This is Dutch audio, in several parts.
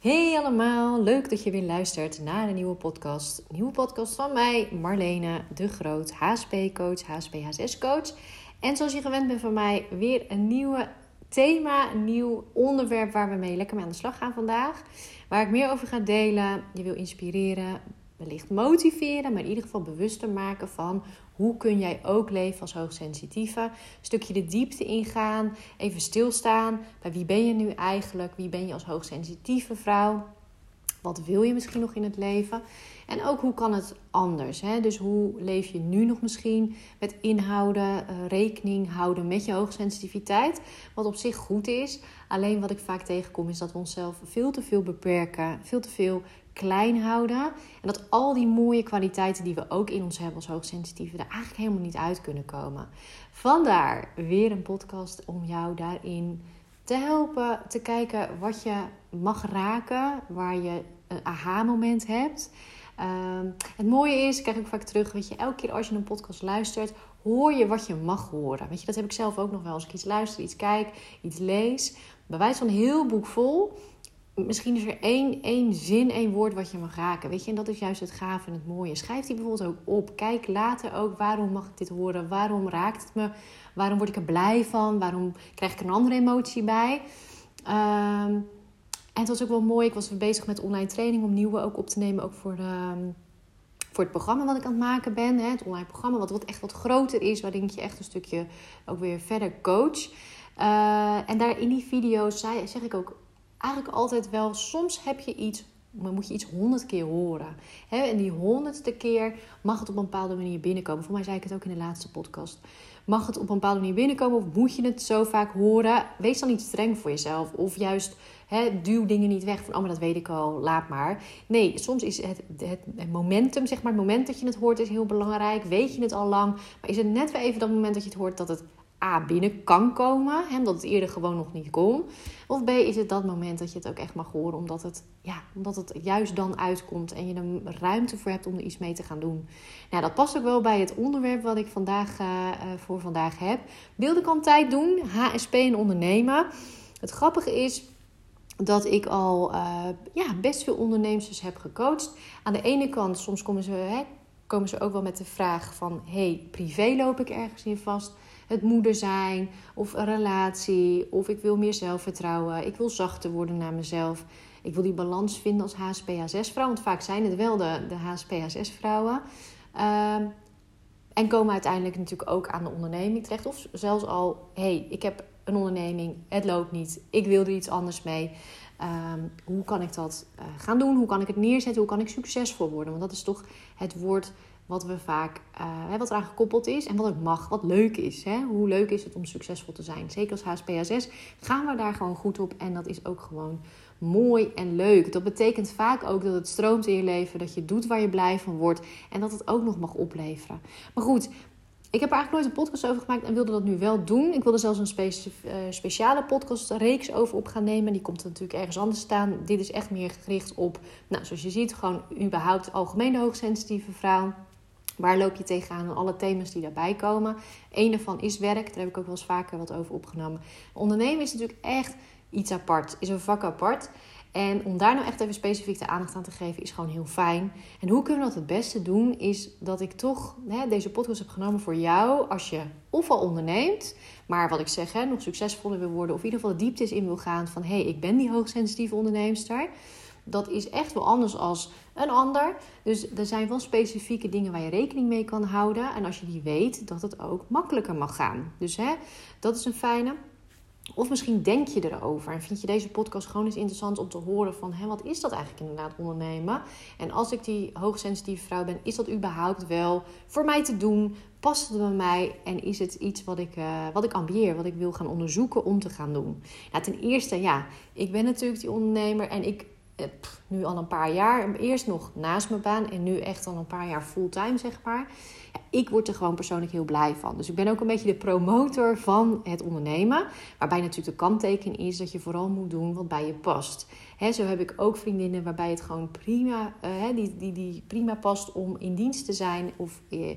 Hey allemaal, leuk dat je weer luistert naar een nieuwe podcast. Nieuwe podcast van mij, Marlene de Groot, HSP-coach, HSP-HSS-coach. En zoals je gewend bent van mij, weer een nieuwe thema, een nieuw onderwerp waar we mee lekker mee aan de slag gaan vandaag. Waar ik meer over ga delen, je wil inspireren, wellicht motiveren, maar in ieder geval bewuster maken van hoe kun jij ook leven als hoogsensitieve. Een stukje de diepte ingaan, even stilstaan. Bij wie ben je nu eigenlijk? Wie ben je als hoogsensitieve vrouw? Wat wil je misschien nog in het leven? En ook hoe kan het anders? Hè? Dus hoe leef je nu nog misschien met inhouden, eh, rekening houden met je hoogsensitiviteit? Wat op zich goed is. Alleen wat ik vaak tegenkom is dat we onszelf veel te veel beperken, veel te veel klein houden. En dat al die mooie kwaliteiten die we ook in ons hebben als hoogsensitieve er eigenlijk helemaal niet uit kunnen komen. Vandaar weer een podcast om jou daarin te helpen te kijken wat je mag raken, waar je een aha-moment hebt. Ehm, het mooie is, ik krijg ik vaak terug, weet je, elke keer als je een podcast luistert, hoor je wat je mag horen. Weet je, dat heb ik zelf ook nog wel. Als ik iets luister, iets kijk, iets lees, bij wijze van een heel boek vol, misschien is er één, één zin, één woord wat je mag raken. Weet je, en dat is juist het gave en het mooie. Schrijf die bijvoorbeeld ook op. Kijk later ook waarom mag ik dit horen? Waarom raakt het me? Waarom word ik er blij van? Waarom krijg ik een andere emotie bij? Ehm, en het was ook wel mooi. Ik was bezig met online training om nieuwe ook op te nemen. Ook voor, de, voor het programma wat ik aan het maken ben. Hè? Het online programma wat, wat echt wat groter is. Waarin ik je echt een stukje ook weer verder coach. Uh, en daar in die video's zeg ik ook eigenlijk altijd wel, soms heb je iets, maar moet je iets honderd keer horen. En die honderdste keer mag het op een bepaalde manier binnenkomen. Voor mij zei ik het ook in de laatste podcast. Mag het op een bepaalde manier binnenkomen of moet je het zo vaak horen? Wees dan niet streng voor jezelf. Of juist duw dingen niet weg van, oh maar dat weet ik al, laat maar. Nee, soms is het, het, momentum, zeg maar, het moment dat je het hoort is heel belangrijk. Weet je het al lang, maar is het net weer even dat moment dat je het hoort dat het A binnen kan komen, hè, omdat het eerder gewoon nog niet kon. Of B is het dat moment dat je het ook echt mag horen, omdat het, ja, omdat het juist dan uitkomt en je er ruimte voor hebt om er iets mee te gaan doen. Nou, dat past ook wel bij het onderwerp wat ik vandaag uh, voor vandaag heb. Wilde kan tijd doen, HSP en ondernemen. Het grappige is dat ik al uh, ja, best veel ondernemers heb gecoacht. Aan de ene kant, soms komen ze, hè, komen ze ook wel met de vraag van... hey, privé loop ik ergens in vast het moeder zijn of een relatie of ik wil meer zelfvertrouwen. Ik wil zachter worden naar mezelf. Ik wil die balans vinden als HSP-HSS-vrouw, want vaak zijn het wel de, de HSP-HSS-vrouwen. Ehm, en komen uiteindelijk natuurlijk ook aan de onderneming terecht. Of zelfs al, hey, ik heb een onderneming, het loopt niet, ik wil er iets anders mee. Ehm, hoe kan ik dat uh, gaan doen? Hoe kan ik het neerzetten? Hoe kan ik succesvol worden? Want dat is toch het woord wat we vaak, uh, wat eraan gekoppeld is en wat ook mag, wat leuk is. Hè? Hoe leuk is het om succesvol te zijn? Zeker als HSPSS gaan we daar gewoon goed op en dat is ook gewoon mooi en leuk. Dat betekent vaak ook dat het stroomt in je leven, dat je doet waar je blij van wordt en dat het ook nog mag opleveren. Maar goed, ik heb er eigenlijk nooit een podcast over gemaakt en wilde dat nu wel doen. Ik wilde zelfs een spe uh, speciale podcastreeks over op gaan nemen. Die komt er natuurlijk ergens anders staan. Dit is echt meer gericht op, nou, zoals je ziet, gewoon überhaupt algemeen hoogsensitieve vrouw. Waar loop je tegenaan en alle thema's die daarbij komen. Eén daarvan is werk. Daar heb ik ook wel eens vaker wat over opgenomen. Ondernemen is natuurlijk echt iets apart. Is een vak apart. En om daar nou echt even specifiek de aandacht aan te geven, is gewoon heel fijn. En hoe kunnen we dat het beste doen, is dat ik toch hè, deze podcast heb genomen voor jou. Als je ofwel onderneemt, maar wat ik zeg, hè, nog succesvoller wil worden. Of in ieder geval de dieptes in wil gaan van, hé, hey, ik ben die hoogsensitieve onderneemster dat is echt wel anders als een ander. Dus er zijn wel specifieke dingen waar je rekening mee kan houden. En als je die weet, dat het ook makkelijker mag gaan. Dus hè, dat is een fijne. Of misschien denk je erover en vind je deze podcast gewoon eens interessant om te horen van hè, wat is dat eigenlijk inderdaad ondernemen? En als ik die hoogsensitieve vrouw ben, is dat überhaupt wel voor mij te doen? Past het bij mij en is het iets wat ik, uh, wat ik ambieer, wat ik wil gaan onderzoeken om te gaan doen? Nou, ten eerste, ja, ik ben natuurlijk die ondernemer en ik eh, nu al een paar jaar. Eerst nog naast mijn baan en nu echt al een paar jaar fulltime, zeg maar. Ik word er gewoon persoonlijk heel blij van. Dus ik ben ook een beetje de promotor van het ondernemen. Waarbij natuurlijk de kanttekening is dat je vooral moet doen wat bij je past. He, zo heb ik ook vriendinnen waarbij het gewoon prima, uh, die, die, die prima past om in dienst te zijn of uh,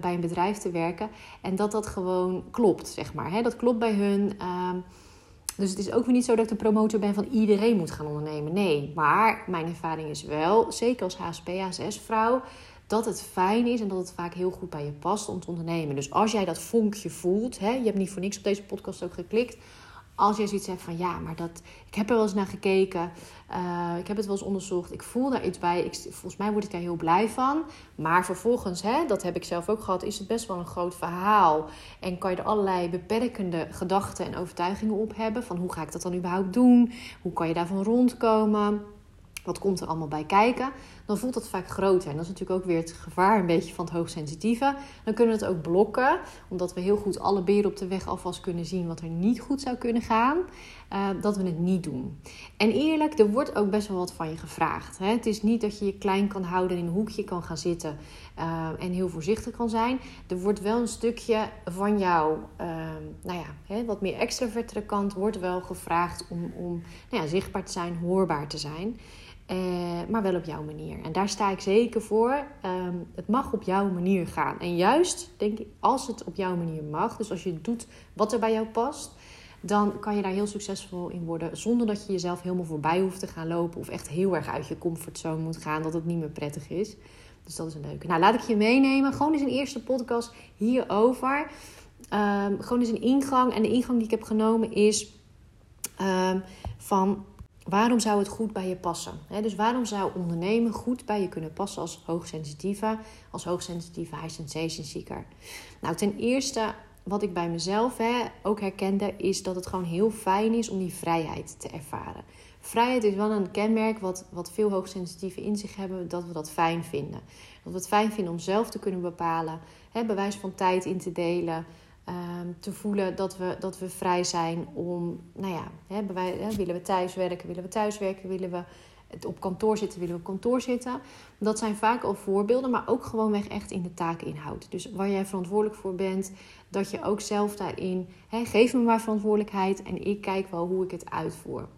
bij een bedrijf te werken. En dat dat gewoon klopt, zeg maar. He, dat klopt bij hun. Uh, dus het is ook weer niet zo dat ik de promotor ben van iedereen moet gaan ondernemen. Nee, maar mijn ervaring is wel, zeker als HSP, HSS-vrouw, dat het fijn is en dat het vaak heel goed bij je past om te ondernemen. Dus als jij dat vonkje voelt, hè, je hebt niet voor niks op deze podcast ook geklikt. Als jij zoiets hebt van ja, maar dat, ik heb er wel eens naar gekeken, uh, ik heb het wel eens onderzocht, ik voel daar iets bij, ik, volgens mij word ik daar heel blij van. Maar vervolgens, hè, dat heb ik zelf ook gehad, is het best wel een groot verhaal. En kan je er allerlei beperkende gedachten en overtuigingen op hebben van hoe ga ik dat dan überhaupt doen? Hoe kan je daarvan rondkomen? wat komt er allemaal bij kijken, dan voelt dat vaak groter. En dat is natuurlijk ook weer het gevaar een beetje van het hoogsensitieve. Dan kunnen we het ook blokken, omdat we heel goed alle beren op de weg alvast kunnen zien wat er niet goed zou kunnen gaan, uh, dat we het niet doen. En eerlijk, er wordt ook best wel wat van je gevraagd. Hè? Het is niet dat je je klein kan houden, in een hoekje kan gaan zitten uh, en heel voorzichtig kan zijn. Er wordt wel een stukje van jou, uh, nou ja, hè, wat meer extravertere kant, wordt wel gevraagd om, om nou ja, zichtbaar te zijn, hoorbaar te zijn. Uh, maar wel op jouw manier. En daar sta ik zeker voor. Um, het mag op jouw manier gaan. En juist, denk ik, als het op jouw manier mag, dus als je doet wat er bij jou past, dan kan je daar heel succesvol in worden. Zonder dat je jezelf helemaal voorbij hoeft te gaan lopen of echt heel erg uit je comfortzone moet gaan, dat het niet meer prettig is. Dus dat is een leuke. Nou, laat ik je meenemen. Gewoon eens een eerste podcast hierover. Um, gewoon eens een ingang. En de ingang die ik heb genomen is um, van waarom zou het goed bij je passen? dus waarom zou ondernemen goed bij je kunnen passen als hoogsensitieve, als hoogsensitieve high sensation seeker? Nou, ten eerste, wat ik bij mezelf ook herkende, is dat het gewoon heel fijn is om die vrijheid te ervaren. Vrijheid is wel een kenmerk wat, wat veel hoogsensitieven in zich hebben, dat we dat fijn vinden. Dat we het fijn vinden om zelf te kunnen bepalen, hè, bewijs van tijd in te delen, Ehm, te voelen dat we, dat we vrij zijn om, nou ja, hè, hè, willen we thuis werken, willen we thuis werken, willen we op kantoor zitten, willen we op kantoor zitten. Dat zijn vaak al voorbeelden, maar ook gewoonweg echt in de taakinhoud. Dus waar jij verantwoordelijk voor bent, dat je ook zelf daarin, hè, geef me maar verantwoordelijkheid en ik kijk wel hoe ik het uitvoer.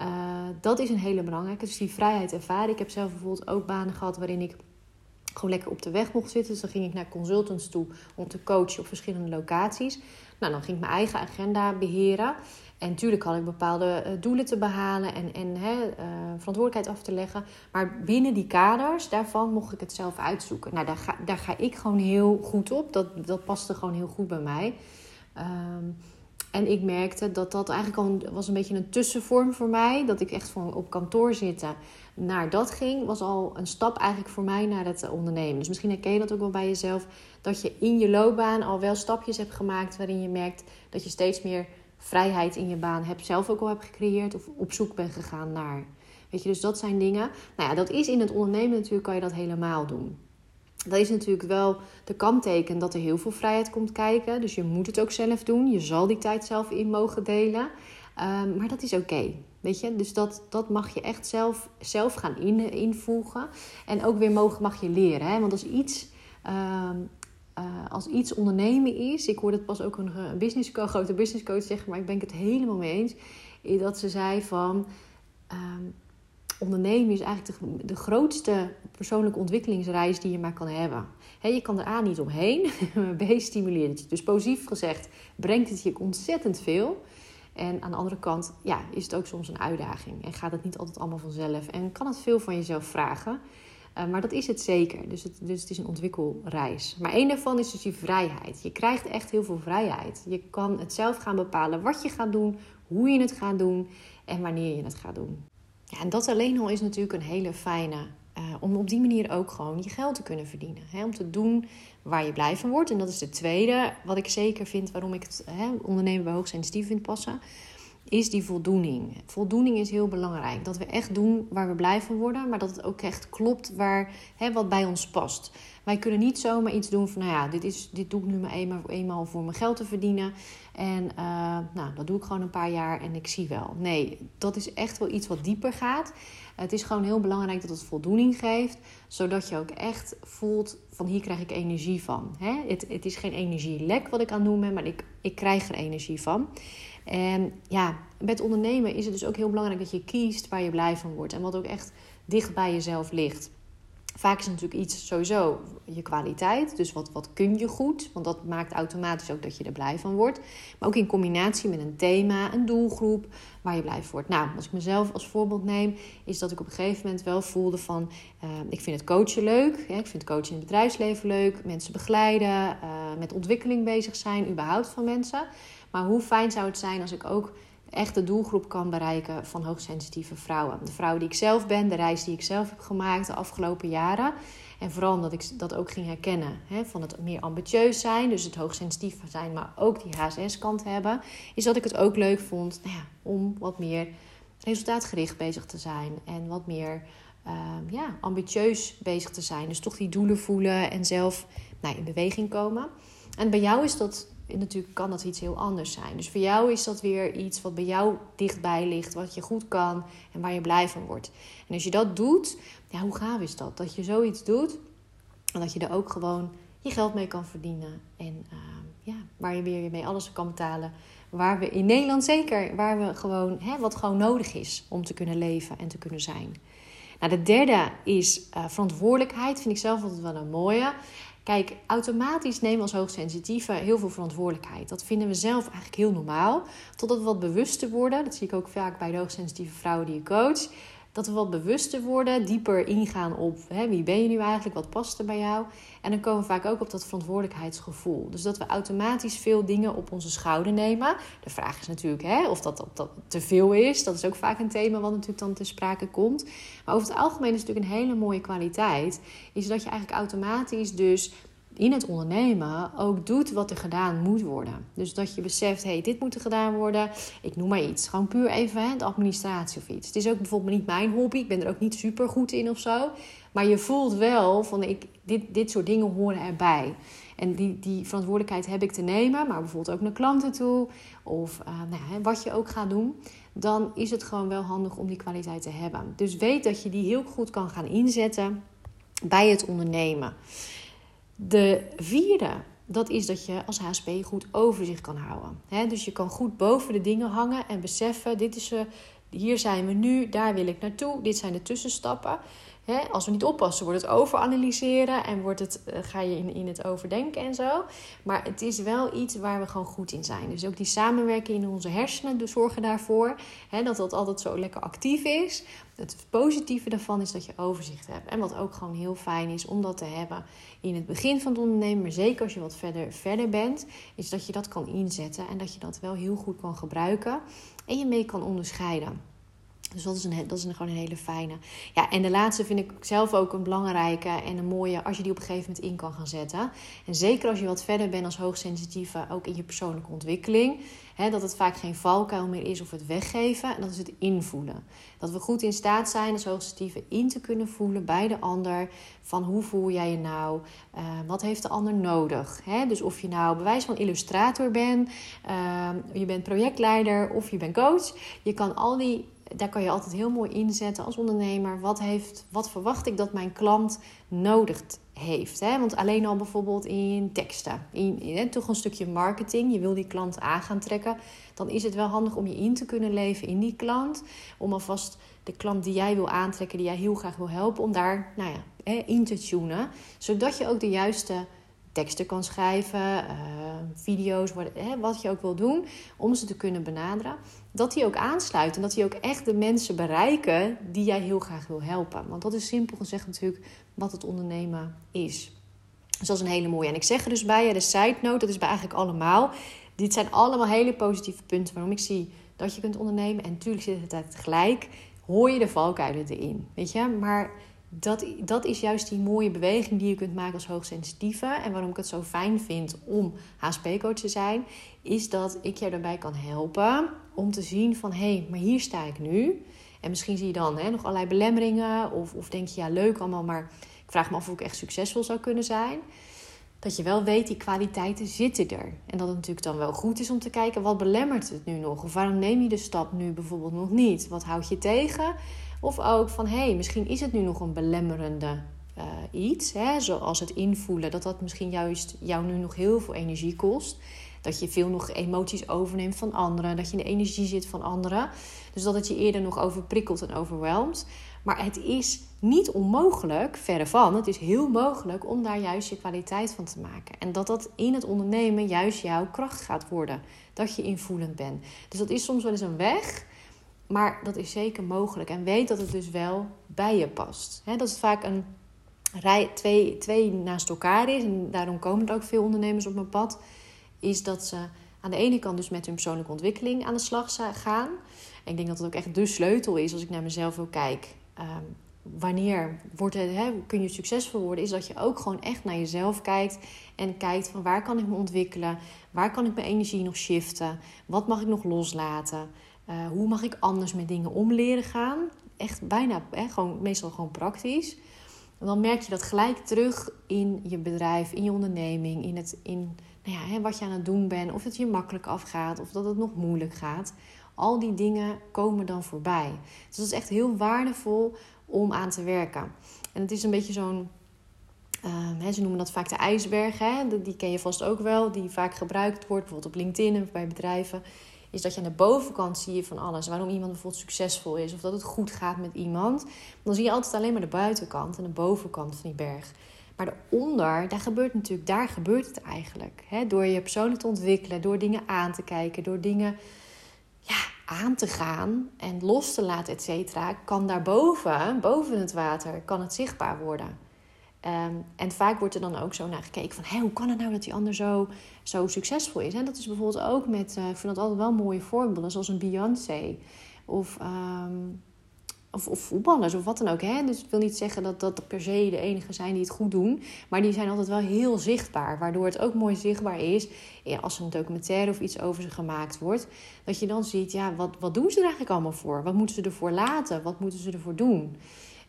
Uh, dat is een hele belangrijke. Dus die vrijheid ervaren. Ik heb zelf bijvoorbeeld ook banen gehad waarin ik gewoon lekker op de weg mocht zitten. Dus dan ging ik naar consultants toe om te coachen op verschillende locaties. Nou, dan ging ik mijn eigen agenda beheren. En natuurlijk had ik bepaalde eh, doelen te behalen en, en hè, uh, verantwoordelijkheid af te leggen. Maar binnen die kaders, daarvan mocht ik het zelf uitzoeken. Nou, daar ga, daar ga ik gewoon heel goed op. Dat, dat paste gewoon heel goed bij mij. Um, en ik merkte dat dat eigenlijk al was een beetje een tussenvorm voor mij. Dat ik echt van op kantoor zitten naar dat ging, was al een stap eigenlijk voor mij naar het ondernemen. Dus misschien herken je dat ook wel bij jezelf. Dat je in je loopbaan al wel stapjes hebt gemaakt waarin je merkt dat je steeds meer vrijheid in je baan hebt, zelf ook al hebt gecreëerd of op zoek bent gegaan naar. Weet je, dus dat zijn dingen. Nou ja, dat is in het ondernemen natuurlijk, kan je dat helemaal doen. Dat is natuurlijk wel de kanteken dat er heel veel vrijheid komt kijken. Dus je moet het ook zelf doen. Je zal die tijd zelf in mogen delen. Um, maar dat is oké. weet je, dus dat, dat mag je echt zelf, zelf gaan in, invoegen. En ook weer mogen, mag je leren. Hè? Want als iets, um, uh, als iets ondernemen is. Ik hoorde het pas ook een, een business coach, grote business coach zeggen, maar ik ben het helemaal mee eens. Dat ze zei van. Um, ondernemen is eigenlijk de, grootste persoonlijke ontwikkelingsreis die je maar kan hebben. je kan er A niet omheen, B stimuleert het je. Dus positief gezegd brengt het je ontzettend veel. En aan de andere kant ja, is het ook soms een uitdaging. En gaat het niet altijd allemaal vanzelf. En kan het veel van jezelf vragen. Uh, maar dat is het zeker. Dus het, dus het is een ontwikkelreis. Maar één daarvan is dus die vrijheid. Je krijgt echt heel veel vrijheid. Je kan het zelf gaan bepalen wat je gaat doen, hoe je het gaat doen en wanneer je het gaat doen. Ja, en dat alleen al is natuurlijk een hele fijne. Uh, om op die manier ook gewoon je geld te kunnen verdienen. Hè? Om te doen waar je blij van wordt. En dat is de tweede, wat ik zeker vind waarom ik het hè, ondernemen bij hoogsensitief vind passen. Is die voldoening. Voldoening is heel belangrijk. Dat we echt doen waar we blij van worden, maar dat het ook echt klopt waar, hè, wat bij ons past. Wij kunnen niet zomaar iets doen van, nou ja, dit, is, dit doe ik nu maar eenmaal, voor mijn geld te verdienen. En uh, nou, dat doe ik gewoon een paar jaar en ik zie wel. Nee, dat is echt wel iets wat dieper gaat. Het is gewoon heel belangrijk dat het voldoening geeft, zodat je ook echt voelt van hier krijg ik energie van. Hè? Het, het is geen energielek wat ik aan noem ben, maar ik, ik krijg er energie van. En ja, met ondernemen is het dus ook heel belangrijk dat je kiest waar je blij van wordt en wat ook echt dicht bij jezelf ligt. Vaak is natuurlijk iets sowieso je kwaliteit. Dus wat, wat kun je goed? Want dat maakt automatisch ook dat je er blij van wordt. Maar ook in combinatie met een thema, een doelgroep waar je blij van wordt. Nou, als ik mezelf als voorbeeld neem, is dat ik op een gegeven moment wel voelde van... Uh, ik vind het coachen leuk. Ik vind coachen in het bedrijfsleven leuk. Mensen begeleiden, uh, met ontwikkeling bezig zijn, überhaupt van mensen. Maar hoe fijn zou het zijn als ik ook echt de doelgroep kan bereiken van hoogsensitieve vrouwen. De vrouw die ik zelf ben, de reis die ik zelf heb gemaakt de afgelopen jaren. En vooral dat ik dat ook ging herkennen. Hè, van het meer ambitieus zijn, dus het hoogsensitief zijn, maar ook die HSS-kant hebben. Is dat ik het ook leuk vond nou ja, om wat meer resultaatgericht bezig te zijn. En wat meer uh, ja, ambitieus bezig te zijn. Dus toch die doelen voelen en zelf nou, in beweging komen. En bij jou is dat natuurlijk kan dat iets heel anders zijn. Dus voor jou is dat weer iets wat bij jou dichtbij ligt, wat je goed kan en waar je blij van wordt. En als je dat doet, ja, hoe gaaf is dat? Dat je zoiets doet en dat je er ook gewoon je geld mee kan verdienen. En uh, ja, waar je weer mee alles kan betalen. Waar we in Nederland zeker, waar we gewoon, hè, wat gewoon nodig is om te kunnen leven en te kunnen zijn. Nou, de derde is uh, verantwoordelijkheid. Vind ik zelf altijd wel een mooie. Kijk, automatisch nemen we als hoogsensitieve heel veel verantwoordelijkheid. Dat vinden we zelf eigenlijk heel normaal. Totdat we wat bewuster worden. Dat zie ik ook vaak bij de hoogsensitieve vrouwen die ik coach. Dat we wat bewuster worden, dieper ingaan op hè, wie ben je nu eigenlijk, wat past er bij jou. En dan komen we vaak ook op dat verantwoordelijkheidsgevoel. Dus dat we automatisch veel dingen op onze schouder nemen. De vraag is natuurlijk hè, of dat, dat te veel is. Dat is ook vaak een thema wat natuurlijk dan te sprake komt. Maar over het algemeen is het natuurlijk een hele mooie kwaliteit. Is dat je eigenlijk automatisch dus in het ondernemen ook doet wat er gedaan moet worden. Dus dat je beseft, hé, hey, dit moet er gedaan worden. Ik noem maar iets. Gewoon puur even hè, de administratie of iets. Het is ook bijvoorbeeld niet mijn hobby. Ik ben er ook niet super goed in of zo. Maar je voelt wel van, ik, dit, dit soort dingen horen erbij. En die, die verantwoordelijkheid heb ik te nemen. Maar bijvoorbeeld ook naar klanten toe. Of uh, nou, wat je ook gaat doen. Dan is het gewoon wel handig om die kwaliteit te hebben. Dus weet dat je die heel goed kan gaan inzetten bij het ondernemen. De vierde, dat is dat je als HSP goed overzicht kan houden. dus je kan goed boven de dingen hangen en beseffen: dit is, uh, hier zijn we nu, daar wil ik naartoe, dit zijn de tussenstappen als we niet oppassen, wordt het overanalyseren en wordt het, eh, ga je in, in het overdenken en zo. Maar het is wel iets waar we gewoon goed in zijn. Dus ook die samenwerking in onze hersenen zorgen daarvoor dat dat altijd zo lekker actief is. Het positieve daarvan is dat je overzicht hebt. En wat ook gewoon heel fijn is om dat te hebben in het begin van het ondernemen, maar zeker als je wat verder, verder bent, is dat je dat kan inzetten en dat je dat wel heel goed kan gebruiken en je mee kan onderscheiden. Dus dat is, een, dat is een, gewoon een hele fijne. Ja, en de laatste vind ik zelf ook een belangrijke en een mooie als je die op een gegeven moment in kan gaan zetten. En zeker als je wat verder bent als hoogsensitieve, ook in je persoonlijke ontwikkeling. Hè, dat het vaak geen valkuil meer is of het weggeven. En dat is het invoelen. Dat we goed in staat zijn als hoogsensitieve in te kunnen voelen bij de ander. Van hoe voel jij je nou? Uh, wat heeft de ander nodig? Hè? Dus of je nou bewijs van illustrator bent, uh, je bent projectleider of je bent coach. Je kan al die daar kan je altijd heel mooi inzetten als ondernemer. Wat, heeft, wat verwacht ik dat mijn klant nodig heeft? Hè? Want alleen al bijvoorbeeld in teksten, in, in, toch een stukje marketing, je wil die klant aan gaan trekken, dan is het wel handig om je in te kunnen leven in die klant. Om alvast de klant die jij wil aantrekken, die jij heel graag wil helpen, om daar nou ja, in te tunen. Zodat je ook de juiste teksten kan schrijven, uh, video's, wat, hè, wat je ook wil doen, om ze te kunnen benaderen. Dat die ook aansluiten en dat die ook echt de mensen bereiken die jij heel graag wil helpen. Want dat is simpel gezegd natuurlijk wat het ondernemen is. Dus dat is een hele mooie. En ik zeg er dus bij, de side note, dat is bij eigenlijk allemaal. Dit zijn allemaal hele positieve punten waarom ik zie dat je kunt ondernemen. En natuurlijk zit het tegelijk, hoor je de valkuilen erin. Weet je, maar dat, dat is juist die mooie beweging die je kunt maken als hoogsensitieve. En waarom ik het zo fijn vind om HSP-coach te zijn, is dat ik je daarbij kan helpen om te zien van hé, hey, maar hier sta ik nu. En misschien zie je dan hè, nog allerlei belemmeringen of, of denk je ja, leuk allemaal, maar ik vraag me af of ik echt succesvol zou kunnen zijn. Dat je wel weet, die kwaliteiten zitten er. En dat het natuurlijk dan wel goed is om te kijken, wat belemmert het nu nog? Of waarom neem je de stap nu bijvoorbeeld nog niet? Wat houd je tegen? Of ook van hé, hey, misschien is het nu nog een belemmerende uh, iets, hè, zoals het invoelen, dat dat misschien juist jou nu nog heel veel energie kost. Dat je veel nog emoties overneemt van anderen. Dat je in de energie zit van anderen. Dus dat het je eerder nog overprikkelt en overweldigt. Maar het is niet onmogelijk, verre van. Het is heel mogelijk om daar juist je kwaliteit van te maken. En dat dat in het ondernemen juist jouw kracht gaat worden. Dat je invoelend bent. Dus dat is soms wel eens een weg. Maar dat is zeker mogelijk. En weet dat het dus wel bij je past. dat is vaak een rij, twee, twee naast elkaar is. En daarom komen er ook veel ondernemers op mijn pad. Is dat ze aan de ene kant dus met hun persoonlijke ontwikkeling aan de slag gaan. En ik denk dat het ook echt de sleutel is als ik naar mezelf ook kijk. Ehm, wanneer wordt het, kun je succesvol worden, is dat je ook gewoon echt naar jezelf kijkt en kijkt van waar kan ik me ontwikkelen, waar kan ik mijn energie nog shiften, wat mag ik nog loslaten, uh, hoe mag ik anders met dingen om leren gaan. Echt bijna, hè, gewoon, meestal gewoon praktisch. En dan merk je dat gelijk terug in je bedrijf, in je onderneming, in, het, in nou ja, hè, wat je aan het doen bent, of het je makkelijk afgaat of dat het nog moeilijk gaat. Al die dingen komen dan voorbij. Dus dat is echt heel waardevol om aan te werken. En het is een beetje zo'n. Uh, ze noemen dat vaak de ijsberg. Hè? Die ken je vast ook wel. Die vaak gebruikt wordt, bijvoorbeeld op LinkedIn en bij bedrijven. Is dat je aan de bovenkant zie je van alles. Waarom iemand bijvoorbeeld succesvol is. Of dat het goed gaat met iemand. Dan zie je altijd alleen maar de buitenkant en de bovenkant van die berg. Maar daaronder, daar gebeurt natuurlijk, daar gebeurt het eigenlijk. Hè? Door je persoonlijk te ontwikkelen, door dingen aan te kijken, door dingen ja, aan te gaan en los te laten, et cetera, kan daarboven, boven het water, kan het zichtbaar worden. Ehm, en vaak wordt er dan ook zo naar gekeken van... Hé, hoe kan het nou dat die ander zo, zo succesvol is? En dat is bijvoorbeeld ook met... Uh, ik vind dat altijd wel mooie voorbeelden, zoals een Beyoncé. Of ehm, of, of, voetballers of wat dan ook. Hè? Dus ik wil niet zeggen dat dat per se de enige zijn die het goed doen. Maar die zijn altijd wel heel zichtbaar. Waardoor het ook mooi zichtbaar is. als er een documentaire of iets over ze gemaakt wordt. Dat je dan ziet, ja, wat, wat doen ze er eigenlijk allemaal voor? Wat moeten ze ervoor laten? Wat moeten ze ervoor doen?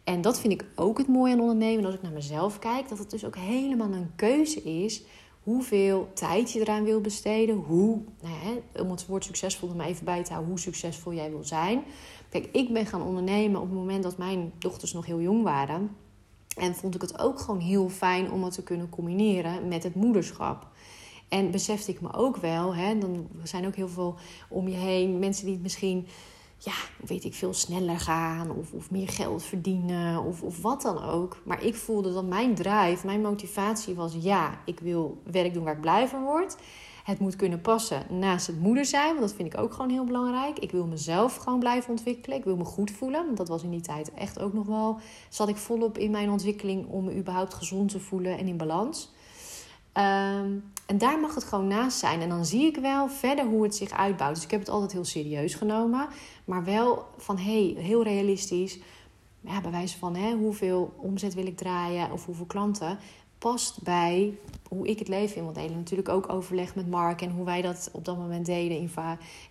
En dat vind ik ook het mooie aan ondernemen. Als ik naar mezelf kijk. Dat het dus ook helemaal een keuze is hoeveel tijd je eraan wil besteden. Hoe, nou om het woord succesvol er even bij te houden, hoe succesvol jij wil zijn. Kijk, ik ben gaan ondernemen op het moment dat mijn dochters nog heel jong waren. En vond ik het ook gewoon heel fijn om het te kunnen combineren met het moederschap. En besefte ik me ook wel, hè, dan zijn ook heel veel om je heen mensen die het misschien, ja, weet ik veel, sneller gaan of, of meer geld verdienen of, of wat dan ook. Maar ik voelde dat mijn drive, mijn motivatie was, ja, ik wil werk doen waar ik blij van word. Het moet kunnen passen naast het moeder zijn, want dat vind ik ook gewoon heel belangrijk. Ik wil mezelf gewoon blijven ontwikkelen. Ik wil me goed voelen, want dat was in die tijd echt ook nog wel. Zat ik volop in mijn ontwikkeling om me überhaupt gezond te voelen en in balans. Ehm, en daar mag het gewoon naast zijn. En dan zie ik wel verder hoe het zich uitbouwt. Dus ik heb het altijd heel serieus genomen. Maar wel van hey, heel realistisch. Ja, bij wijze van hè, hoeveel omzet wil ik draaien of hoeveel klanten past bij hoe ik het leven in wil delen. Natuurlijk ook overleg met Mark en hoe wij dat op dat moment deden. In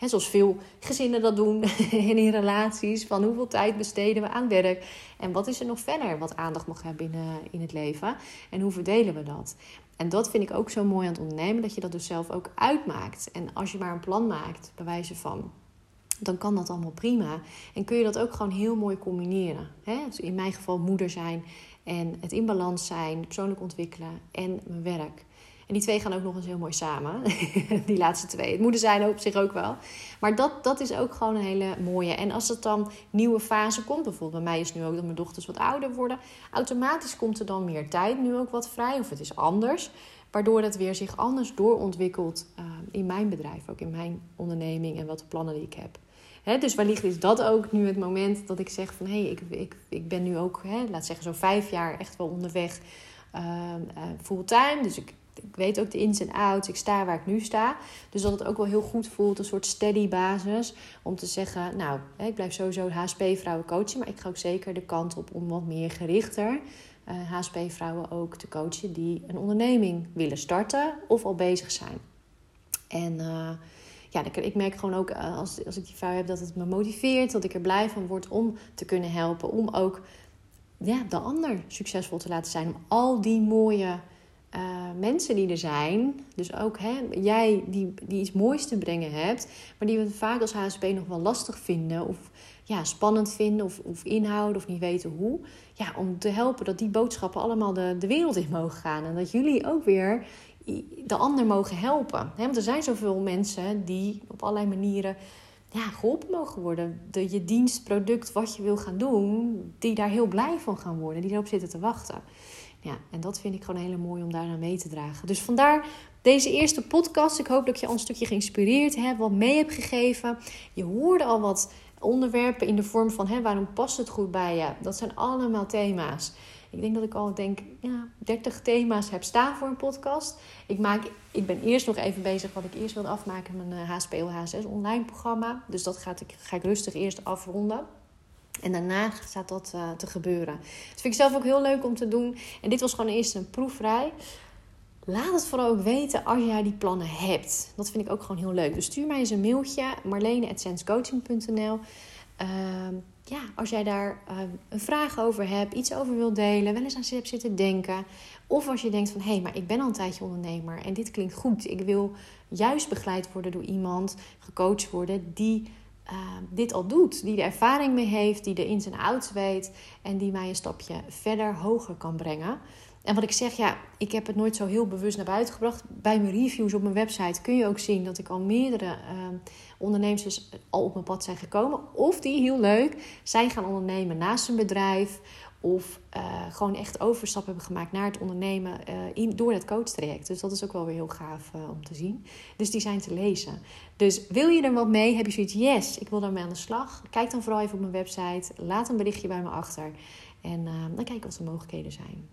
en zoals veel gezinnen dat doen en in relaties. Van hoeveel tijd besteden we aan werk. En wat is er nog verder wat aandacht mag hebben in, in het leven. En hoe verdelen we dat. En dat vind ik ook zo mooi aan het ondernemen. Dat je dat dus zelf ook uitmaakt. En als je maar een plan maakt, bij wijze van dan kan dat allemaal prima. En kun je dat ook gewoon heel mooi combineren. Hè? Dus in mijn geval moeder zijn en het in balans zijn, persoonlijk ontwikkelen en mijn werk. En die twee gaan ook nog eens heel mooi samen. die laatste twee. Het moeder zijn op zich ook wel. Maar dat, dat is ook gewoon een hele mooie. En als het dan nieuwe fase komt, bijvoorbeeld bij mij is nu ook dat mijn dochters wat ouder worden. Automatisch komt er dan meer tijd, nu ook wat vrij. Of het is anders. Waardoor het weer zich anders doorontwikkelt uh, in mijn bedrijf, ook in mijn onderneming en wat de plannen die ik heb dus wellicht is dat ook nu het moment dat ik zeg van hé, hey, ik, ik, ik ben nu ook, he, laat zeggen, zo'n vijf jaar echt wel onderweg uh, uh, fulltime. Dus ik, ik weet ook de ins en outs. Ik sta waar ik nu sta. Dus dat het ook wel heel goed voelt, een soort steady basis. Om te zeggen, nou, ik blijf sowieso HSP-vrouwen coachen. Maar ik ga ook zeker de kant op om wat meer gerichter uh, eh, HSP-vrouwen ook te coachen die een onderneming willen starten of al bezig zijn. En uh, ja, ik merk gewoon ook eh, als, als ik die vrouw heb dat het me motiveert, dat ik er blij van word om te kunnen helpen. Om ook ja, de ander succesvol te laten zijn. Om al die mooie uh, mensen die er zijn, dus ook hè, jij die, die iets moois te brengen hebt, maar die we vaak als HSP nog wel lastig vinden of ja, spannend vinden of, of inhouden of niet weten hoe. Ja, om te helpen dat die boodschappen allemaal de, de wereld in mogen gaan. En dat jullie ook weer de ander mogen helpen. Want er zijn zoveel mensen die op allerlei manieren ja, geholpen mogen worden. De, je dienst, product, wat je wil gaan doen, die daar heel blij van gaan worden, die erop zitten te wachten. Ja, en dat vind ik gewoon heel mooi om daarna mee te dragen. Dus vandaar deze eerste podcast. Ik hoop dat je al een stukje geïnspireerd heb, wat mee heb gegeven. Je hoorde al wat onderwerpen in de vorm van hè, waarom past het goed bij je. Dat zijn allemaal thema's. Ik denk dat ik al denk, ja, 30 thema's heb staan voor een podcast. Ik, maak, ik ben eerst nog even bezig wat ik eerst wilde afmaken. Mijn HSPO H6 online programma. Dus dat ga ik, ga ik rustig eerst afronden. En daarna staat dat uh, te gebeuren. Dat vind ik zelf ook heel leuk om te doen. En dit was gewoon eerst een proefvrij. Laat het vooral ook weten als jij die plannen hebt. Dat vind ik ook gewoon heel leuk. Dus stuur mij eens een mailtje, marlene.senscoaching.nl. Uh, ja, als jij daar uh, een vraag over hebt, iets over wilt delen, wel eens aan hebt zitten denken. Of als je denkt van, hé, hey, maar ik ben al een tijdje ondernemer en dit klinkt goed. Ik wil juist begeleid worden door iemand, gecoacht worden die uh, dit al doet. Die er ervaring mee heeft, die de ins en outs weet en die mij een stapje verder, hoger kan brengen. En wat ik zeg, ja, ik heb het nooit zo heel bewust naar buiten gebracht. Bij mijn reviews op mijn website kun je ook zien dat ik al meerdere uh, ondernemers al op mijn pad zijn gekomen. Of die heel leuk zijn gaan ondernemen naast hun bedrijf. Of uh, gewoon echt overstap hebben gemaakt naar het ondernemen uh, in, door het coachtraject. Dus dat is ook wel weer heel gaaf uh, om te zien. Dus die zijn te lezen. Dus wil je er wat mee? Heb je zoiets? Yes, ik wil daarmee aan de slag. Kijk dan vooral even op mijn website. Laat een berichtje bij me achter. En dan kijken wat de mogelijkheden zijn.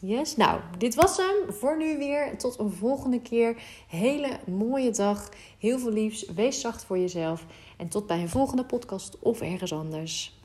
Yes, nou, dit was hem voor nu weer. Tot een volgende keer. Hele mooie dag. Heel veel liefs. Wees zacht voor jezelf. En tot bij een volgende podcast of ergens anders.